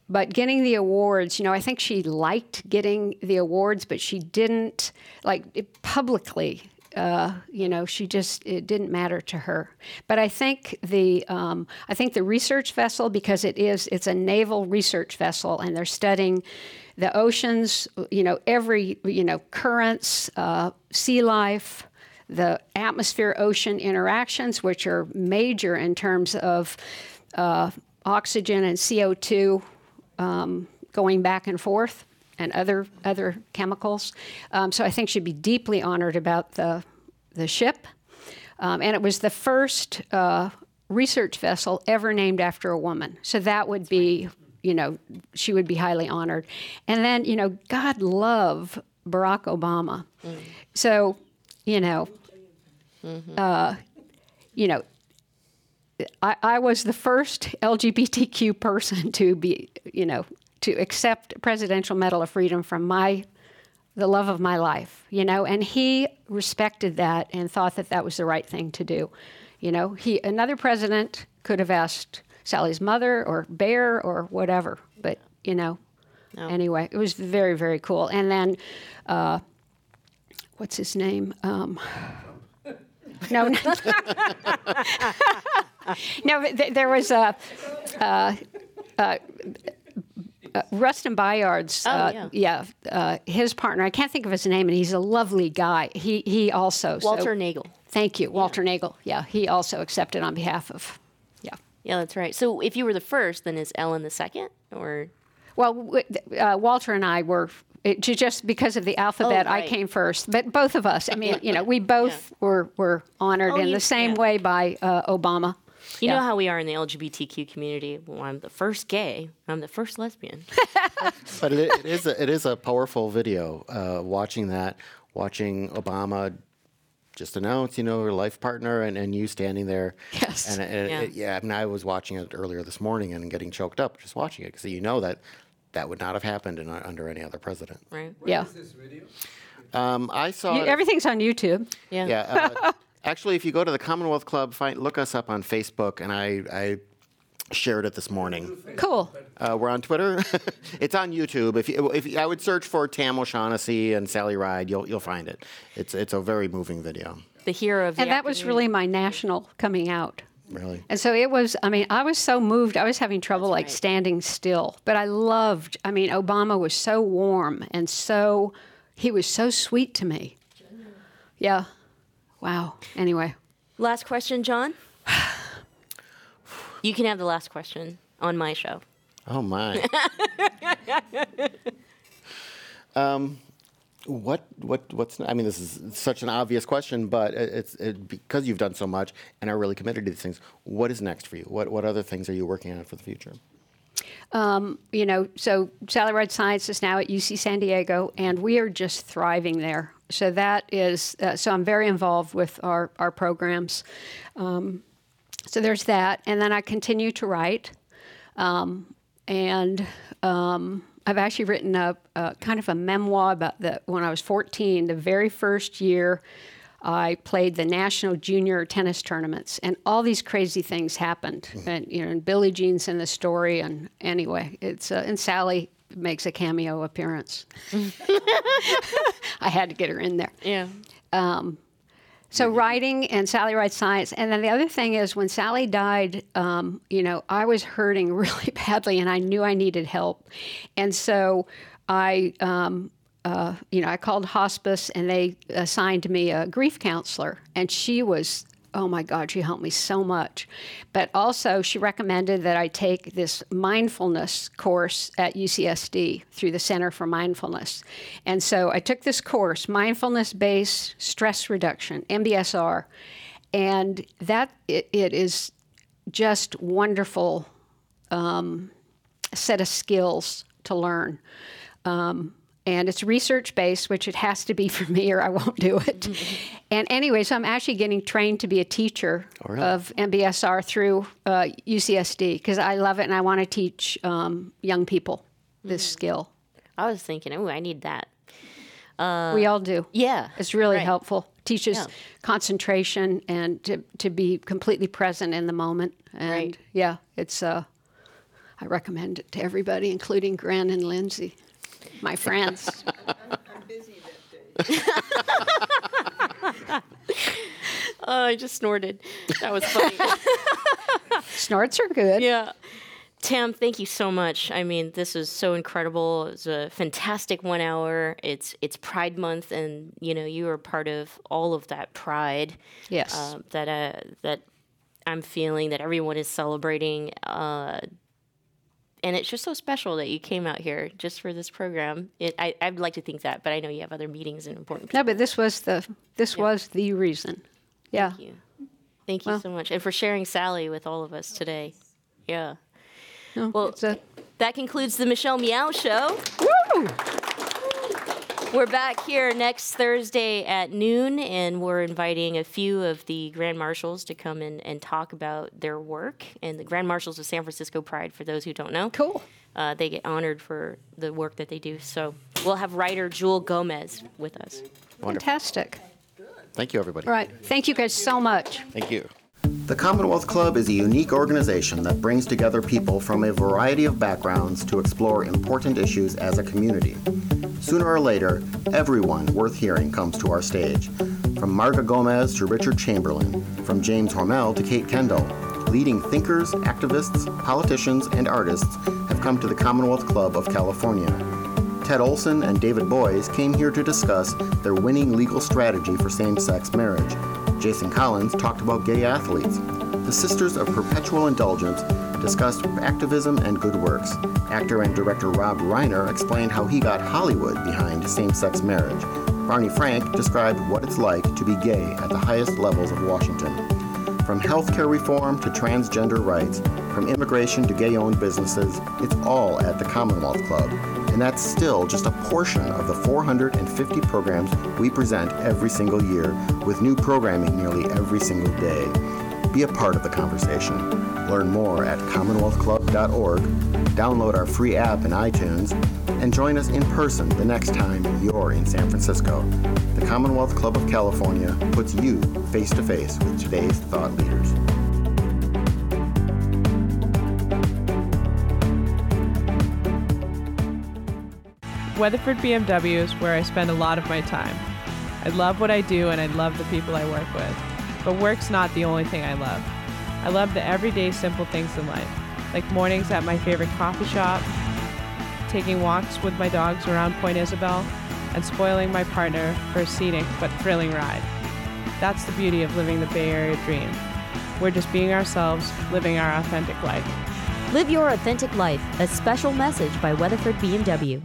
but getting the awards, you know, I think she liked getting the awards, but she didn't like publicly. Uh, you know, she just it didn't matter to her. But I think the um, I think the research vessel because it is it's a naval research vessel and they're studying the oceans. You know, every you know currents, uh, sea life, the atmosphere ocean interactions, which are major in terms of uh, oxygen and CO two um, going back and forth and other other chemicals. Um, so I think she'd be deeply honored about the the ship. Um, and it was the first uh, research vessel ever named after a woman. So that would be, you know, she would be highly honored. And then, you know, God love Barack Obama. So, you know, uh, you know, I, I was the first LGBTQ person to be, you know, to accept Presidential Medal of Freedom from my, the love of my life, you know, and he respected that and thought that that was the right thing to do. You know, he another president could have asked Sally's mother or Bear or whatever, but you know, anyway, it was very very cool. And then, uh, what's his name? Um, <laughs> no, no, <laughs> no. th- There was a. Uh, uh, uh, Rustin Bayard's, Oh, uh, yeah. uh, his partner. I can't think of his name, and he's a lovely guy. He he also so- Walter Naegle Thank you, Walter Naegle. Yeah, he also accepted on behalf of. Yeah. yeah that's right so if you were the first then is Ellen the second or Well, uh, Walter and I were it, just because of the alphabet. I right. came first, but both of us. I mean, you know, we <laughs> both were were honored Oh, in you- the same yeah. way by uh, Obama. You Yeah. know how we are in the LGBTQ community. Well, I'm the first gay. I'm the first lesbian. <laughs> But it, it is a, it is a powerful video. Uh, watching that, watching Obama just announce, you know, her life partner, and, and you standing there. Yes. And, it- it- Yeah. it- yeah, I mean, I was watching it earlier this morning and getting choked up just watching it because you know that that would not have happened in, under any other president. Right? Yeah, Um, I saw You- it- everything's on YouTube. Yeah. Yeah. Uh, <laughs> actually, if you go to the Commonwealth Club, find look us up on Facebook, and I, I shared it this morning. Cool. Uh, we're on Twitter. <laughs> it's on YouTube. If you, if you, I would search for Tam O'Shaughnessy and Sally Ride, you'll you'll find it. It's it's a very moving video. The hero of the And that was really my national coming out. Really. And so it was, I mean, I was so moved. I was having trouble like right. standing still. But I loved, I mean, Obama was so warm and so, he was so sweet to me. Yeah. Wow. Anyway. Last question, John. You can have the last question on my show. Oh my. <laughs> um, what what what's? I mean, this is such an obvious question, but it's it, because you've done so much and are really committed to these things. What is next for you? What what other things are you working on for the future? you know, so Sally Ride Science is now at UC San Diego, and we are just thriving there. So that is uh, so I'm very involved with our our programs. Um, so there's that, and then I continue to write, um, and um, I've actually written a, a kind of a memoir about that when I was 14, the very first year. I played the national junior tennis tournaments, and all these crazy things happened. And you know, and Billie Jean's in the story, and anyway, it's uh, and Sally makes a cameo appearance. <laughs> I had to get her in there. Yeah. Um, so writing and Sally Ride Science, and then the other thing is when Sally died, um, you know, I was hurting <laughs> really badly, and I knew I needed help, and so I. Um, uh, you know, I called hospice and they assigned me a grief counselor, and she was oh my God, she helped me so much. But also, she recommended that I take this mindfulness course at UCSD through the Center for Mindfulness. And so I took this course, Mindfulness Based Stress Reduction, MBSR, and that it, it is just wonderful um, set of skills to learn. Um, and it's research based, which it has to be <laughs> for me or I won't do it. and anyway, so I'm actually getting trained to be a teacher really? of MBSR through uh, UCSD because I love it and I want to teach um, young people this skill. I was thinking, oh, I need that. we all do. Yeah. It's really right. helpful. Teaches Yeah. concentration and to, to be completely present in the moment. And Right. yeah, it's uh, I recommend it to everybody, including Gren and Lindsay, my friends. <laughs> <laughs> Oh, I just snorted. That was funny. <laughs> Snorts are good. yeah. Tam, thank you so much. I mean, this was so incredible. It was a fantastic one hour. It's it's Pride Month, and you know you are part of all of that pride. Yes. uh, that uh, that I'm feeling that everyone is celebrating. Uh, and it's just so special that you came out here just for this program. It, I, I'd like to think that, but I know you have other meetings and important No, but this was the this was the reason. Yeah. Thank you. Thank you so much. And for sharing Sally with all of us today. Yeah. No, Well, a, That concludes the Michelle Meow Show. We're back here next Thursday at noon, and we're inviting a few of the Grand Marshals to come in and talk about their work. And the Grand Marshals of San Francisco Pride, for those who don't know, cool. uh, they get honored for the work that they do. So we'll have writer Jewelle Gomez with us. Fantastic. Thank you, everybody. All right. Thank you guys so much. Thank you. The Commonwealth Club is a unique organization that brings together people from a variety of backgrounds to explore important issues as a community. Sooner or later, everyone worth hearing comes to our stage. From Marga Gomez to Richard Chamberlain, from James Hormel to Kate Kendall, leading thinkers, activists, politicians, and artists have come to the Commonwealth Club of California. Ted Olson and David Boies came here to discuss their winning legal strategy for same sex marriage. Jason Collins talked about gay athletes. The Sisters of Perpetual Indulgence discussed activism and good works. Actor and director Rob Reiner explained how he got Hollywood behind same sex marriage. Barney Frank described what it's like to be gay at the highest levels of Washington. From healthcare reform to transgender rights, from immigration to gay owned businesses, it's all at the Commonwealth Club. And that's still just a portion of the 450 programs we present every single year, with new programming nearly every single day. Be a part of the conversation. Learn more at commonwealthclub.org, download our free app in iTunes, and join us in person the next time you're in San Francisco. The Commonwealth Club of California puts you face to face with today's thought leaders. Weatherford BMW is where I spend a lot of my time. I love what I do and I love the people I work with. But work's not the only thing I love. I love the everyday simple things in life, like mornings at my favorite coffee shop, taking walks with my dogs around Point Isabel, and spoiling my partner for a scenic but thrilling ride. That's the beauty of living the Bay Area dream. We're just being ourselves, living our authentic life. Live your authentic life, a special message by Weatherford BMW.